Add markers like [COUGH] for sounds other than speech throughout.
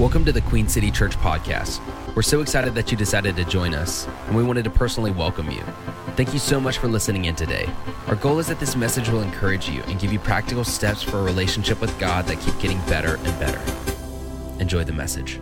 Welcome to the Queen City Church podcast. We're so excited that you decided to join us, and we wanted to personally welcome you. Thank you so much for listening in today. Our goal is that this message will encourage you and give you practical steps for a relationship with God that keep getting better and better. Enjoy the message.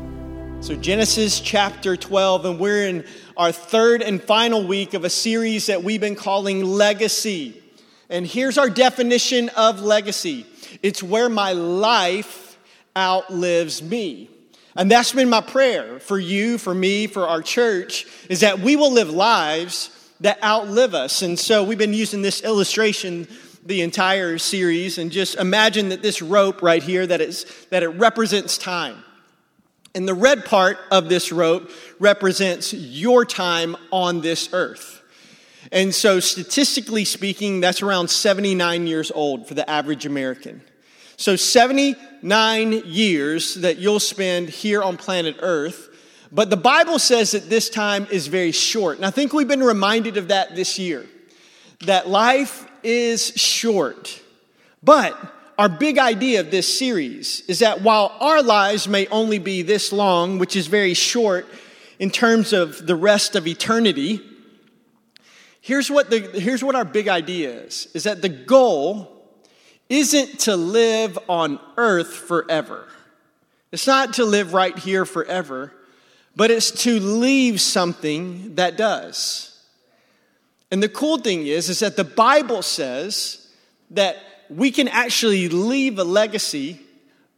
So, Genesis chapter 12, and we're in our third and final week of a series that we've been calling Legacy. And here's our definition of legacy it's where my life outlives me. And that's been my prayer for you, for me, for our church, is that we will live lives that outlive us. And so we've been using this illustration the entire series and just imagine that this rope right here that that it represents time. And the red part of this rope represents your time on this earth. And so statistically speaking, that's around 79 years old for the average American. So 79 years that you'll spend here on planet Earth. But the Bible says that this time is very short. And I think we've been reminded of that this year. That life is short. But our big idea of this series is that while our lives may only be this long, which is very short in terms of the rest of eternity, here's what, the, here's what our big idea is, is that the goal isn't to live on earth forever. It's not to live right here forever, but it's to leave something that does. And the cool thing is is that the Bible says that we can actually leave a legacy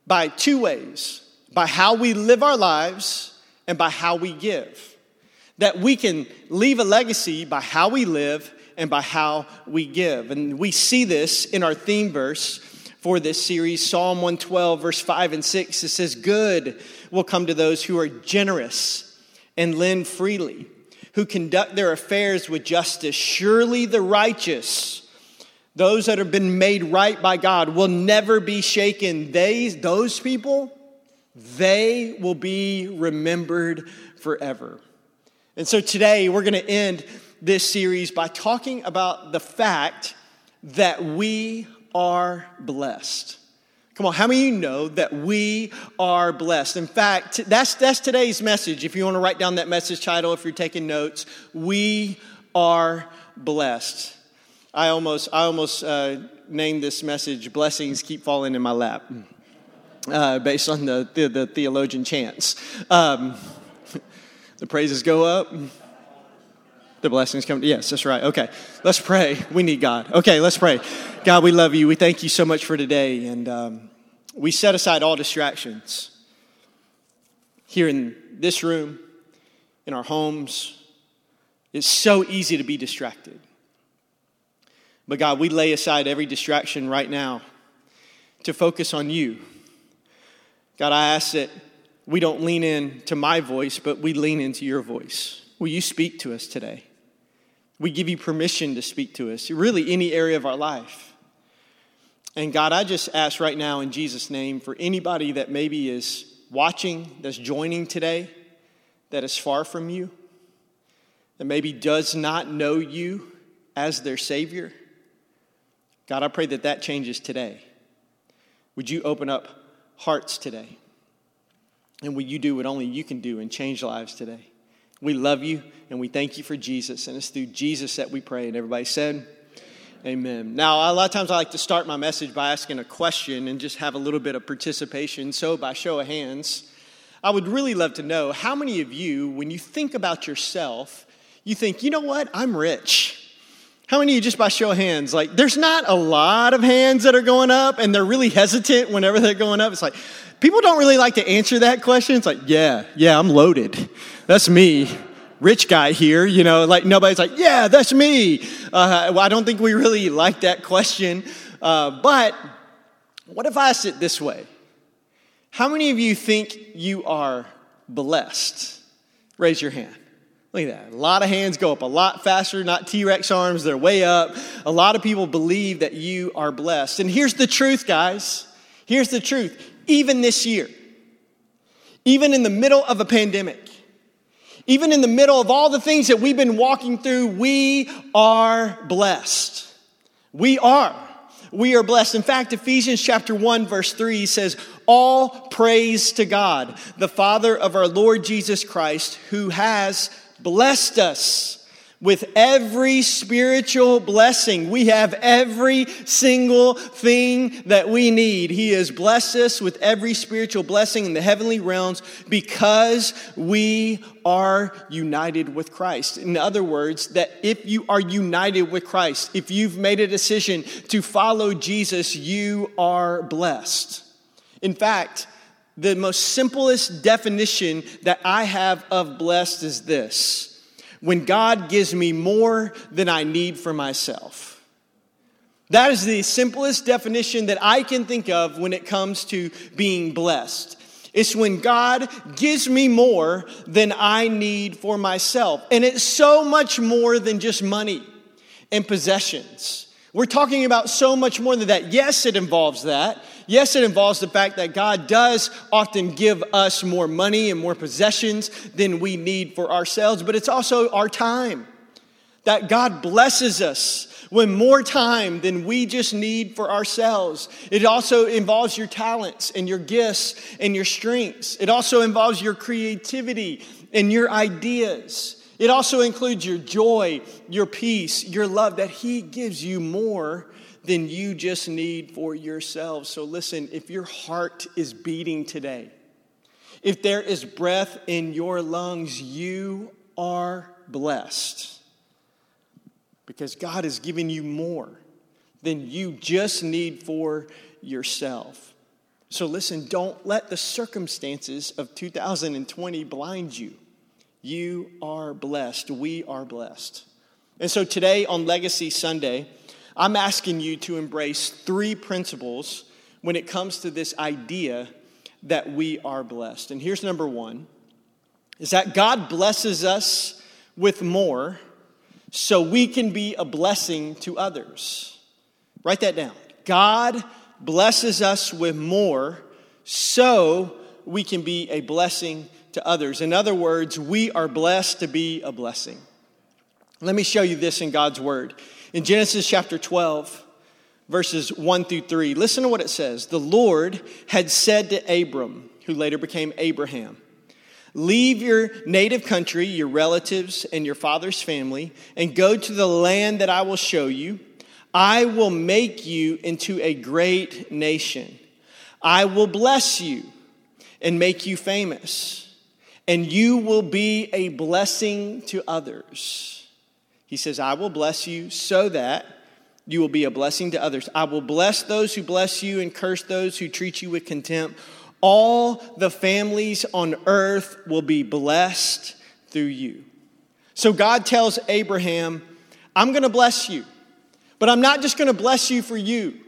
by two ways, by how we live our lives and by how we give. That we can leave a legacy by how we live and by how we give. And we see this in our theme verse for this series, Psalm 112, verse 5 and 6. It says, Good will come to those who are generous and lend freely, who conduct their affairs with justice. Surely the righteous, those that have been made right by God, will never be shaken. They, those people, they will be remembered forever. And so today we're going to end this series by talking about the fact that we are blessed. Come on, how many of you know that we are blessed? In fact, that's, that's today's message. If you want to write down that message title, if you're taking notes, we are blessed. I almost, I almost uh, named this message Blessings Keep Falling in My Lap, uh, based on the, the, the theologian chants. Um, [LAUGHS] the praises go up, the blessings come. Yes, that's right. Okay, let's pray. We need God. Okay, let's pray. God, we love you. We thank you so much for today. And um, we set aside all distractions here in this room, in our homes. It's so easy to be distracted. But God, we lay aside every distraction right now to focus on you. God, I ask that we don't lean in to my voice, but we lean into your voice. Will you speak to us today? We give you permission to speak to us, really, any area of our life. And God, I just ask right now in Jesus' name for anybody that maybe is watching, that's joining today, that is far from you, that maybe does not know you as their Savior. God, I pray that that changes today. Would you open up hearts today? And will you do what only you can do and change lives today? We love you and we thank you for Jesus. And it's through Jesus that we pray. And everybody said, Amen. Now, a lot of times I like to start my message by asking a question and just have a little bit of participation. So, by show of hands, I would really love to know how many of you, when you think about yourself, you think, you know what, I'm rich. How many of you, just by show of hands, like there's not a lot of hands that are going up and they're really hesitant whenever they're going up? It's like, people don't really like to answer that question. It's like, yeah, yeah, I'm loaded. That's me rich guy here, you know, like nobody's like, yeah, that's me. Uh, well, I don't think we really like that question. Uh, but what if I asked it this way? How many of you think you are blessed? Raise your hand. Look at that. A lot of hands go up a lot faster, not T Rex arms, they're way up. A lot of people believe that you are blessed. And here's the truth, guys. Here's the truth. Even this year, even in the middle of a pandemic, even in the middle of all the things that we've been walking through, we are blessed. We are. We are blessed. In fact, Ephesians chapter 1 verse 3 says, "All praise to God, the Father of our Lord Jesus Christ, who has blessed us with every spiritual blessing. We have every single thing that we need. He has blessed us with every spiritual blessing in the heavenly realms because we are united with Christ. In other words, that if you are united with Christ, if you've made a decision to follow Jesus, you are blessed. In fact, the most simplest definition that I have of blessed is this when God gives me more than I need for myself. That is the simplest definition that I can think of when it comes to being blessed. It's when God gives me more than I need for myself. And it's so much more than just money and possessions. We're talking about so much more than that. Yes, it involves that. Yes, it involves the fact that God does often give us more money and more possessions than we need for ourselves, but it's also our time. That God blesses us with more time than we just need for ourselves. It also involves your talents and your gifts and your strengths. It also involves your creativity and your ideas. It also includes your joy, your peace, your love, that He gives you more than you just need for yourself. So listen, if your heart is beating today, if there is breath in your lungs, you are blessed because God has given you more than you just need for yourself. So listen, don't let the circumstances of 2020 blind you. You are blessed. We are blessed. And so today on Legacy Sunday, I'm asking you to embrace three principles when it comes to this idea that we are blessed. And here's number one is that God blesses us with more so we can be a blessing to others. Write that down. God blesses us with more so we can be a blessing to others. In other words, we are blessed to be a blessing. Let me show you this in God's word. In Genesis chapter 12, verses 1 through 3, listen to what it says. The Lord had said to Abram, who later became Abraham, Leave your native country, your relatives, and your father's family, and go to the land that I will show you. I will make you into a great nation. I will bless you and make you famous and you will be a blessing to others. He says, I will bless you so that you will be a blessing to others. I will bless those who bless you and curse those who treat you with contempt. All the families on earth will be blessed through you. So God tells Abraham, I'm going to bless you, but I'm not just going to bless you for you.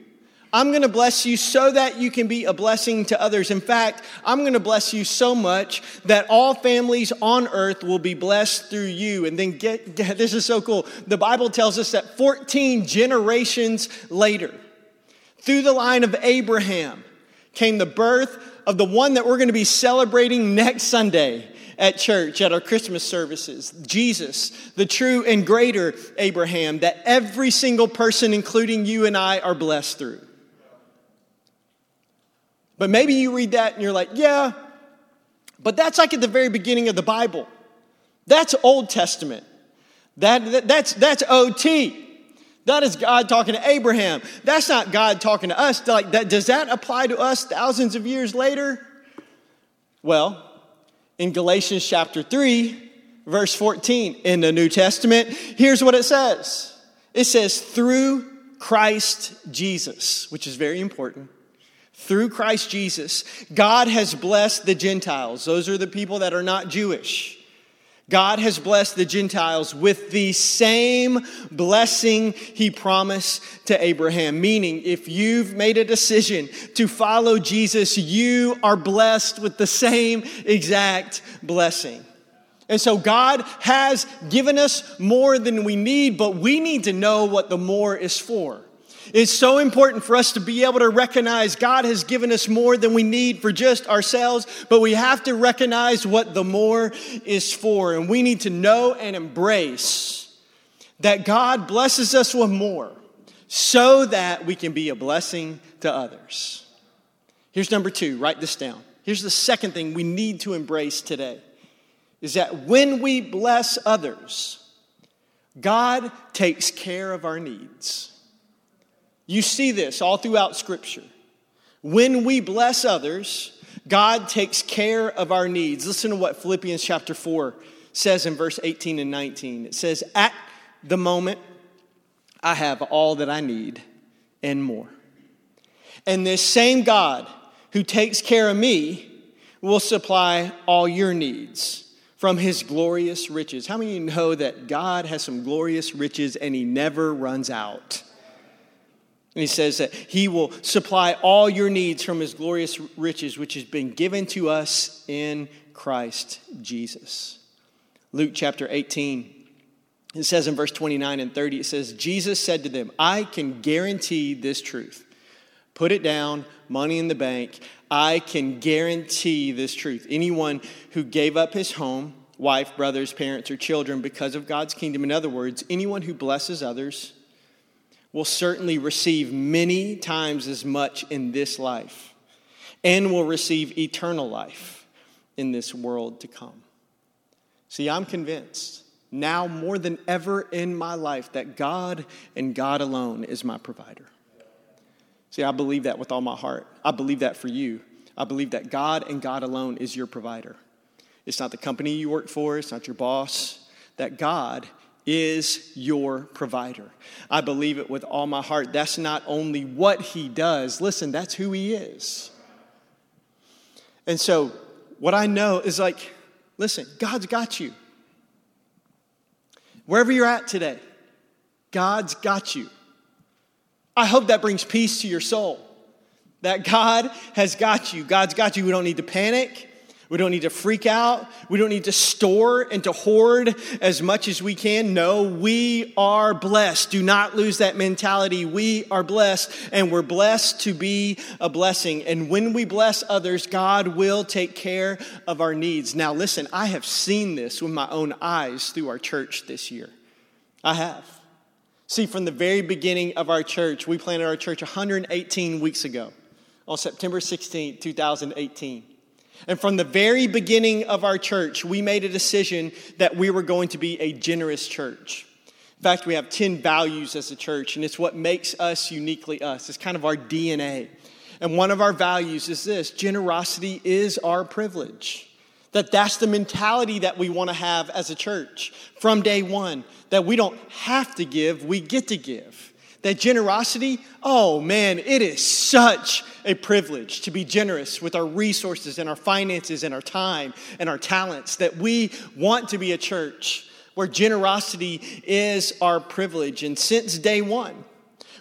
I'm going to bless you so that you can be a blessing to others. In fact, I'm going to bless you so much that all families on earth will be blessed through you. And then get, get [LAUGHS] this is so cool. The Bible tells us that 14 generations later, through the line of Abraham, came the birth of the one that we're going to be celebrating next Sunday at church, at our Christmas services. Jesus, the true and greater Abraham, that every single person, including you and I, are blessed through. But maybe you read that and you're like, yeah, but that's like at the very beginning of the Bible. That's Old Testament. That, that, that's, that's OT. That is God talking to Abraham. That's not God talking to us. Like that, does that apply to us thousands of years later? Well, in Galatians chapter 3, verse 14 in the New Testament, here's what it says it says, through Christ Jesus, which is very important through Christ Jesus, God has blessed the Gentiles. Those are the people that are not Jewish. God has blessed the Gentiles with the same blessing he promised to Abraham. Meaning, if you've made a decision to follow Jesus, you are blessed with the same exact blessing. And so God has given us more than we need, but we need to know what the more is for. It's so important for us to be able to recognize God has given us more than we need for just ourselves, but we have to recognize what the more is for. And we need to know and embrace that God blesses us with more so that we can be a blessing to others. Here's number two, write this down. Here's the second thing we need to embrace today is that when we bless others, God takes care of our needs. You see this all throughout Scripture. When we bless others, God takes care of our needs. Listen to what Philippians chapter 4 says in verse 18 and 19. It says, At the moment, I have all that I need and more. And this same God who takes care of me will supply all your needs from his glorious riches. How many of you know that God has some glorious riches and he never runs out? And he says that he will supply all your needs from his glorious riches, which has been given to us in Christ Jesus. Luke chapter 18, it says in verse 29 and 30, it says, Jesus said to them, I can guarantee this truth. Put it down, money in the bank. I can guarantee this truth. Anyone who gave up his home, wife, brothers, parents, or children because of God's kingdom, in other words, anyone who blesses others, will certainly receive many times as much in this life and will receive eternal life in this world to come. See, I'm convinced now more than ever in my life that God and God alone is my provider. See, I believe that with all my heart. I believe that for you. I believe that God and God alone is your provider. It's not the company you work for, it's not your boss, that God is your provider. I believe it with all my heart. That's not only what he does, listen, that's who he is. And so, what I know is like, listen, God's got you. Wherever you're at today, God's got you. I hope that brings peace to your soul. That God has got you. God's got you. We don't need to panic. We don't need to freak out. We don't need to store and to hoard as much as we can. No, we are blessed. Do not lose that mentality. We are blessed, and we're blessed to be a blessing. And when we bless others, God will take care of our needs. Now, listen, I have seen this with my own eyes through our church this year. I have. See, from the very beginning of our church, we planted our church 118 weeks ago on September 16, 2018. And from the very beginning of our church, we made a decision that we were going to be a generous church. In fact, we have 10 values as a church, and it's what makes us uniquely us. It's kind of our DNA. And one of our values is this generosity is our privilege. That that's the mentality that we want to have as a church from day one. That we don't have to give, we get to give. That generosity, oh man, it is such a privilege to be generous with our resources and our finances and our time and our talents. That we want to be a church where generosity is our privilege. And since day one,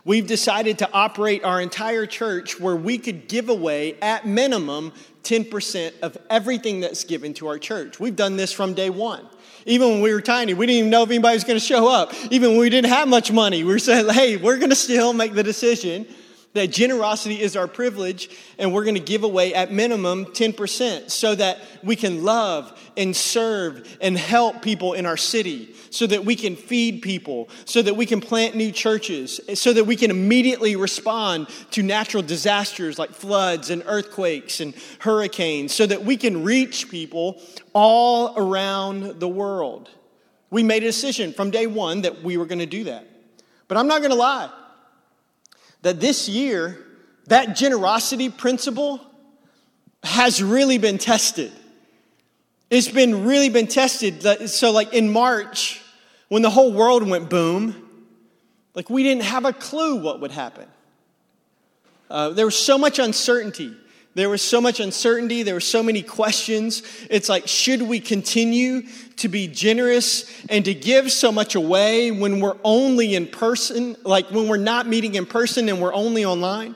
we've decided to operate our entire church where we could give away at minimum 10% of everything that's given to our church. We've done this from day one. Even when we were tiny, we didn't even know if anybody was going to show up. Even when we didn't have much money, we were saying, hey, we're going to still make the decision that generosity is our privilege and we're going to give away at minimum 10% so that we can love and serve and help people in our city so that we can feed people so that we can plant new churches so that we can immediately respond to natural disasters like floods and earthquakes and hurricanes so that we can reach people all around the world. We made a decision from day one that we were going to do that. But i'm not going to lie that this year, that generosity principle has really been tested. It's been really been tested. So, like in March, when the whole world went boom, like we didn't have a clue what would happen. Uh, there was so much uncertainty. There was so much uncertainty. There were so many questions. It's like, should we continue to be generous and to give so much away when we're only in person, like when we're not meeting in person and we're only online?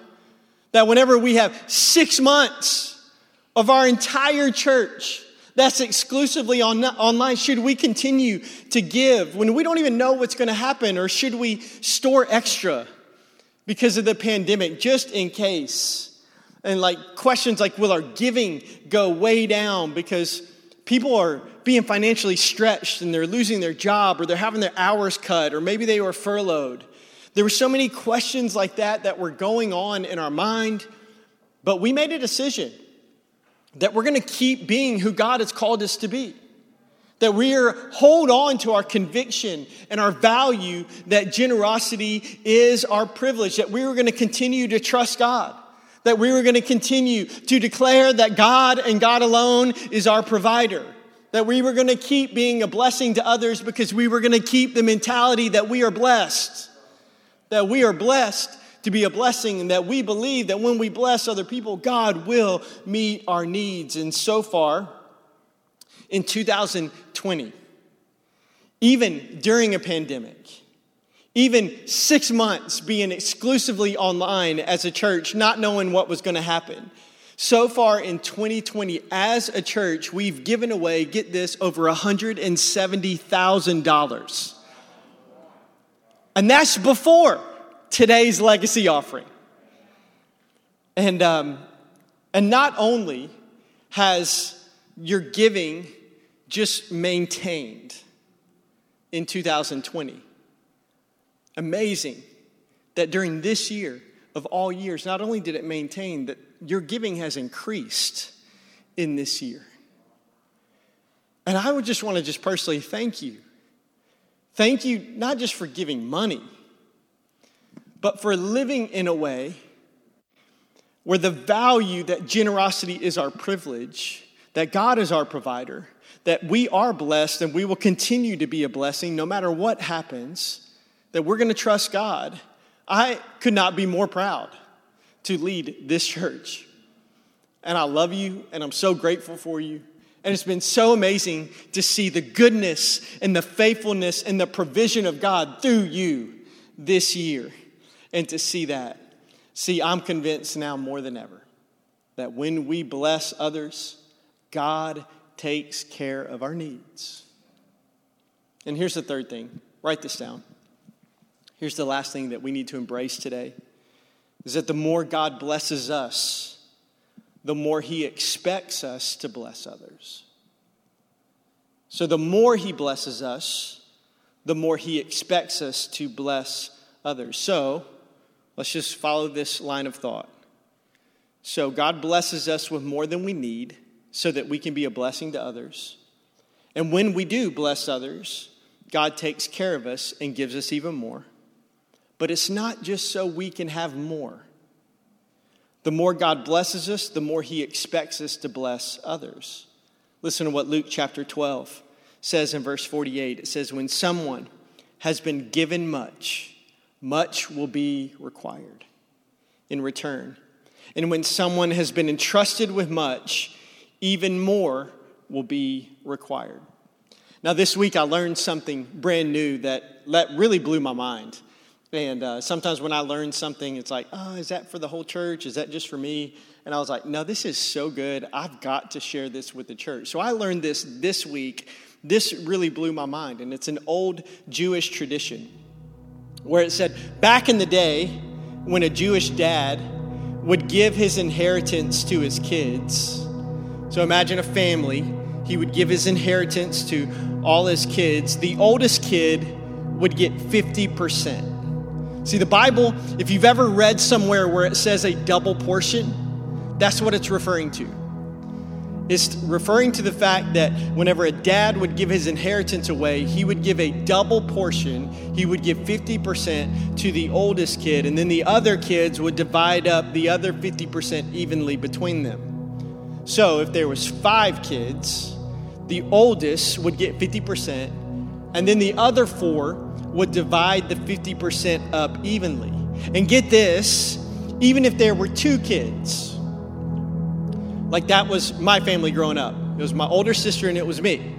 That whenever we have six months of our entire church that's exclusively on, online, should we continue to give when we don't even know what's going to happen, or should we store extra because of the pandemic just in case? And like questions like will our giving go way down because people are being financially stretched and they're losing their job or they're having their hours cut or maybe they were furloughed There were so many questions like that that were going on in our mind, but we made a decision that we're going to keep being who God has called us to be. That we are hold on to our conviction and our value that generosity is our privilege, that we were going to continue to trust God, that we were going to continue to declare that God and God alone is our provider, that we were going to keep being a blessing to others because we were going to keep the mentality that we are blessed that we are blessed to be a blessing and that we believe that when we bless other people, God will meet our needs. And so far, in 2020, even during a pandemic, even six months being exclusively online as a church, not knowing what was going to happen. So far in 2020, as a church, we've given away, get this, over $170,000 and that's before today's legacy offering. And, um, and not only has your giving just maintained in 2020, amazing that during this year of all years, not only did it maintain, that your giving has increased in this year. And I would just want to just personally thank you Thank you not just for giving money, but for living in a way where the value that generosity is our privilege, that God is our provider, that we are blessed and we will continue to be a blessing no matter what happens, that we're going to trust God. I could not be more proud to lead this church. And I love you and I'm so grateful for you. And it's been so amazing to see the goodness and the faithfulness and the provision of God through you this year. And to see that. See, I'm convinced now more than ever that when we bless others, God takes care of our needs. And here's the third thing write this down. Here's the last thing that we need to embrace today is that the more God blesses us, the more He expects us to bless others. So, the more He blesses us, the more He expects us to bless others. So, let's just follow this line of thought. So, God blesses us with more than we need so that we can be a blessing to others. And when we do bless others, God takes care of us and gives us even more. But it's not just so we can have more. The more God blesses us, the more he expects us to bless others. Listen to what Luke chapter 12 says in verse 48. It says, When someone has been given much, much will be required in return. And when someone has been entrusted with much, even more will be required. Now, this week I learned something brand new that, that really blew my mind. And uh, sometimes when I learn something, it's like, oh, is that for the whole church? Is that just for me? And I was like, no, this is so good. I've got to share this with the church. So I learned this this week. This really blew my mind. And it's an old Jewish tradition where it said back in the day when a Jewish dad would give his inheritance to his kids. So imagine a family. He would give his inheritance to all his kids. The oldest kid would get 50%. See, the Bible, if you've ever read somewhere where it says a double portion, that's what it's referring to. It's referring to the fact that whenever a dad would give his inheritance away, he would give a double portion. He would give 50% to the oldest kid, and then the other kids would divide up the other 50% evenly between them. So if there was five kids, the oldest would get 50%, and then the other four would divide the 50% up evenly. And get this, even if there were two kids, like that was my family growing up. It was my older sister and it was me.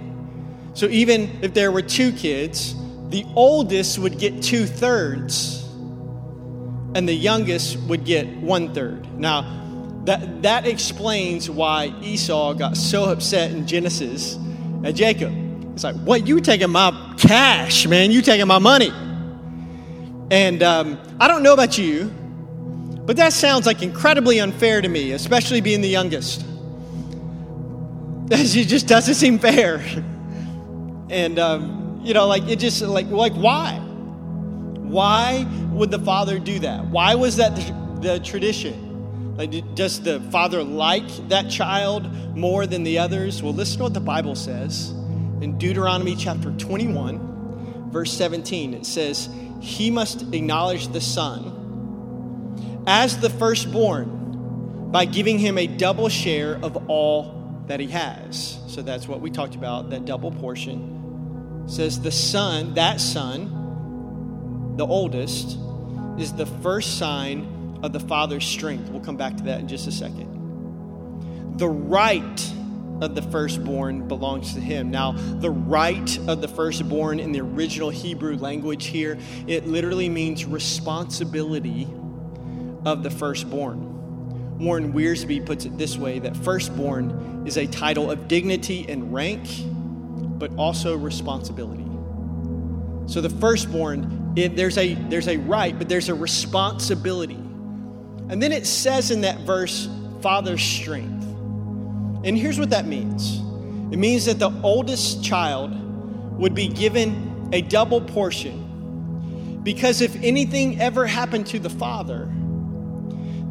So even if there were two kids, the oldest would get two thirds and the youngest would get one third. Now, that, that explains why Esau got so upset in Genesis at Jacob it's like, what? You taking my cash, man. You taking my money. And um, I don't know about you, but that sounds like incredibly unfair to me, especially being the youngest. [LAUGHS] It just doesn't seem fair. And, um, you know, like, it just, like, like, why? Why would the father do that? Why was that the, the tradition? Like, does the father like that child more than the others? Well, listen to what the Bible says in Deuteronomy chapter 21, verse 17. It says, He must acknowledge the son as the firstborn by giving him a double share of all that he has. So that's what we talked about, that double portion. It says the son, that son, the oldest, is the first sign of the father's strength. We'll come back to that in just a second. The right of the firstborn belongs to him. Now, the right of the firstborn in the original Hebrew language here, it literally means responsibility of the firstborn. Warren Wiersbe puts it this way that firstborn is a title of dignity and rank, but also responsibility. So the firstborn, it, there's, a, there's a right, but there's a responsibility. And then it says in that verse, Father's strength. And here's what that means it means that the oldest child would be given a double portion. Because if anything ever happened to the father,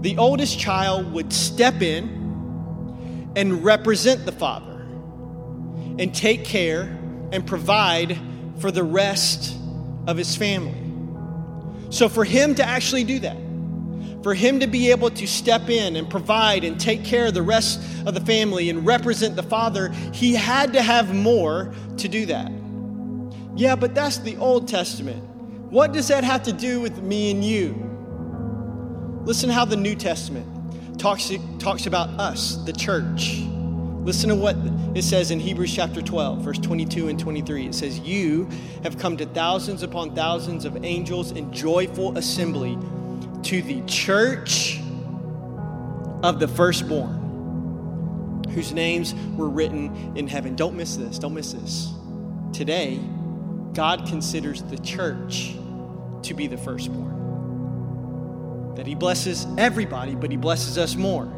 the oldest child would step in and represent the father and take care and provide for the rest of his family. So, for him to actually do that, for him to be able to step in and provide and take care of the rest of the family and represent the father, he had to have more to do that. Yeah, but that's the Old Testament. What does that have to do with me and you? Listen how the New Testament talks, talks about us, the church. Listen to what it says in Hebrews chapter 12, verse 22 and 23. It says, You have come to thousands upon thousands of angels in joyful assembly to the church of the firstborn, whose names were written in heaven. Don't miss this. Don't miss this. Today, God considers the church to be the firstborn. That He blesses everybody, but He blesses us more.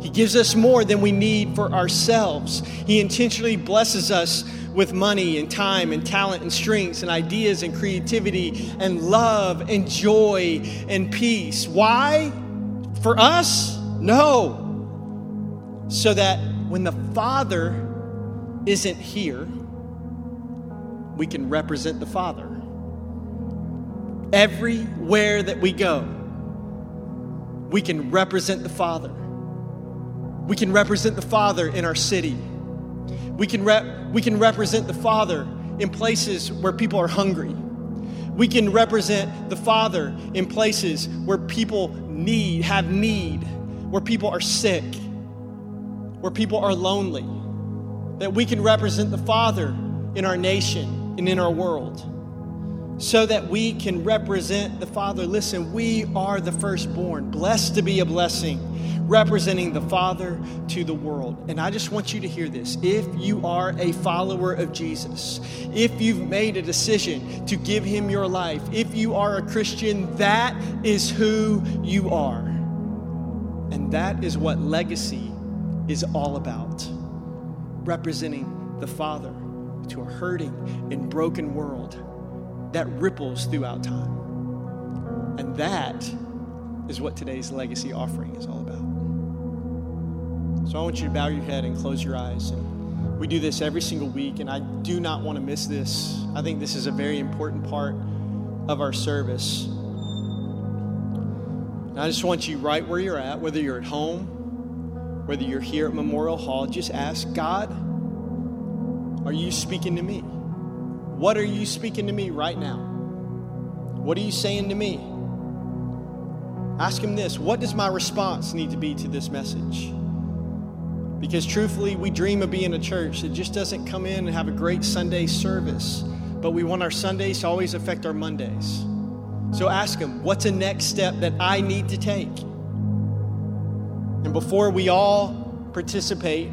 He gives us more than we need for ourselves. He intentionally blesses us with money and time and talent and strengths and ideas and creativity and love and joy and peace. Why? For us? No. So that when the Father isn't here, we can represent the Father. Everywhere that we go, we can represent the Father. We can represent the Father in our city we can, rep- we can represent the Father in places where people are hungry. We can represent the Father in places where people need, have need, where people are sick, where people are lonely. That we can represent the Father in our nation and in our world so that we can represent the Father. Listen, we are the firstborn, blessed to be a blessing, representing the Father to the world. And I just want you to hear this. If you are a follower of Jesus, if you've made a decision to give Him your life, if you are a Christian, that is who you are. And that is what legacy is all about representing the Father to a hurting and broken world that ripples throughout time. And that is what today's legacy offering is all about. So I want you to bow your head and close your eyes. And we do this every single week, and I do not want to miss this. I think this is a very important part of our service. And I just want you right where you're at, whether you're at home, whether you're here at Memorial Hall, just ask God, are you speaking to me? What are you speaking to me right now? What are you saying to me? Ask him this What does my response need to be to this message? Because truthfully, we dream of being a church that just doesn't come in and have a great Sunday service, but we want our Sundays to always affect our Mondays. So ask him, What's the next step that I need to take? And before we all participate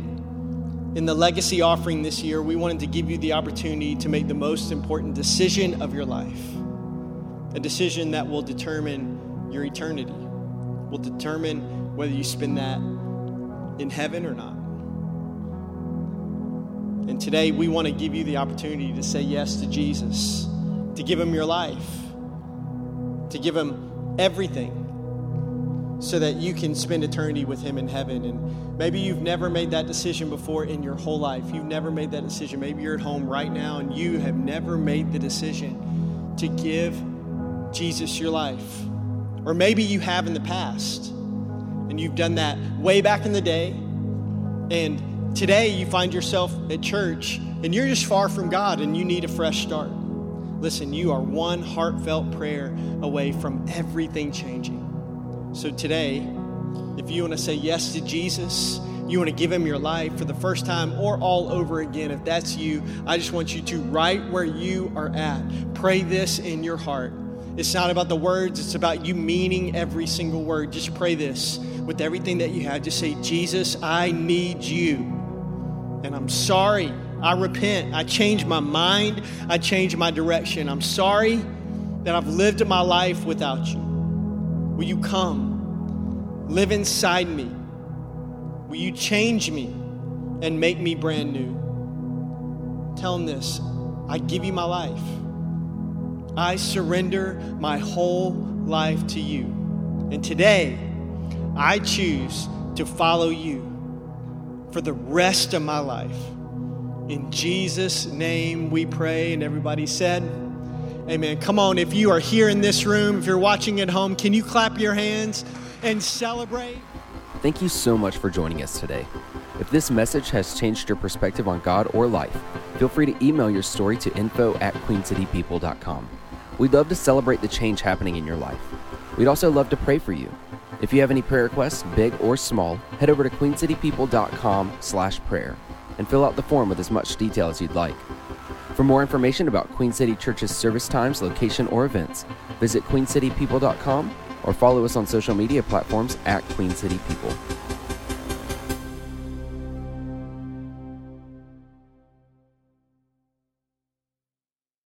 in the legacy offering this year, we wanted to give you the opportunity to make the most important decision of your life. A decision that will determine your eternity, will determine whether you spend that in heaven or not. And today we want to give you the opportunity to say yes to Jesus, to give him your life, to give Him everything so that you can spend eternity with Him in heaven. And maybe you've never made that decision before in your whole life. You've never made that decision. Maybe you're at home right now and you have never made the decision to give Jesus your life. Or maybe you have in the past and you've done that way back in the day. And today you find yourself at church and you're just far from God and you need a fresh start. Listen, you are one heartfelt prayer away from everything changing. So today, if you want to say yes to Jesus, you want to give him your life for the first time or all over again, if that's you, I just want you to, right where you are at, pray this in your heart. It's not about the words, it's about you meaning every single word. Just pray this with everything that you have. Just say, Jesus, I need you. And I'm sorry. I repent. I change my mind. I change my direction. I'm sorry that I've lived my life without you. Will you come, live inside me? Will you change me and make me brand new? Tell him this I give you my life. I surrender my whole life to you. And today, I choose to follow you for the rest of my life. In Jesus' name we pray. And everybody said, Amen. Come on, if you are here in this room, if you're watching at home, can you clap your hands and celebrate? Thank you so much for joining us today. If this message has changed your perspective on God or life, feel free to email your story to info at queencitypeople.com. We'd love to celebrate the change happening in your life. We'd also love to pray for you. If you have any prayer requests, big or small, head over to queencitypeople.com slash prayer and fill out the form with as much detail as you'd like. For more information about Queen City Church's service times, location, or events, visit queencitypeople.com or follow us on social media platforms at Queen City People.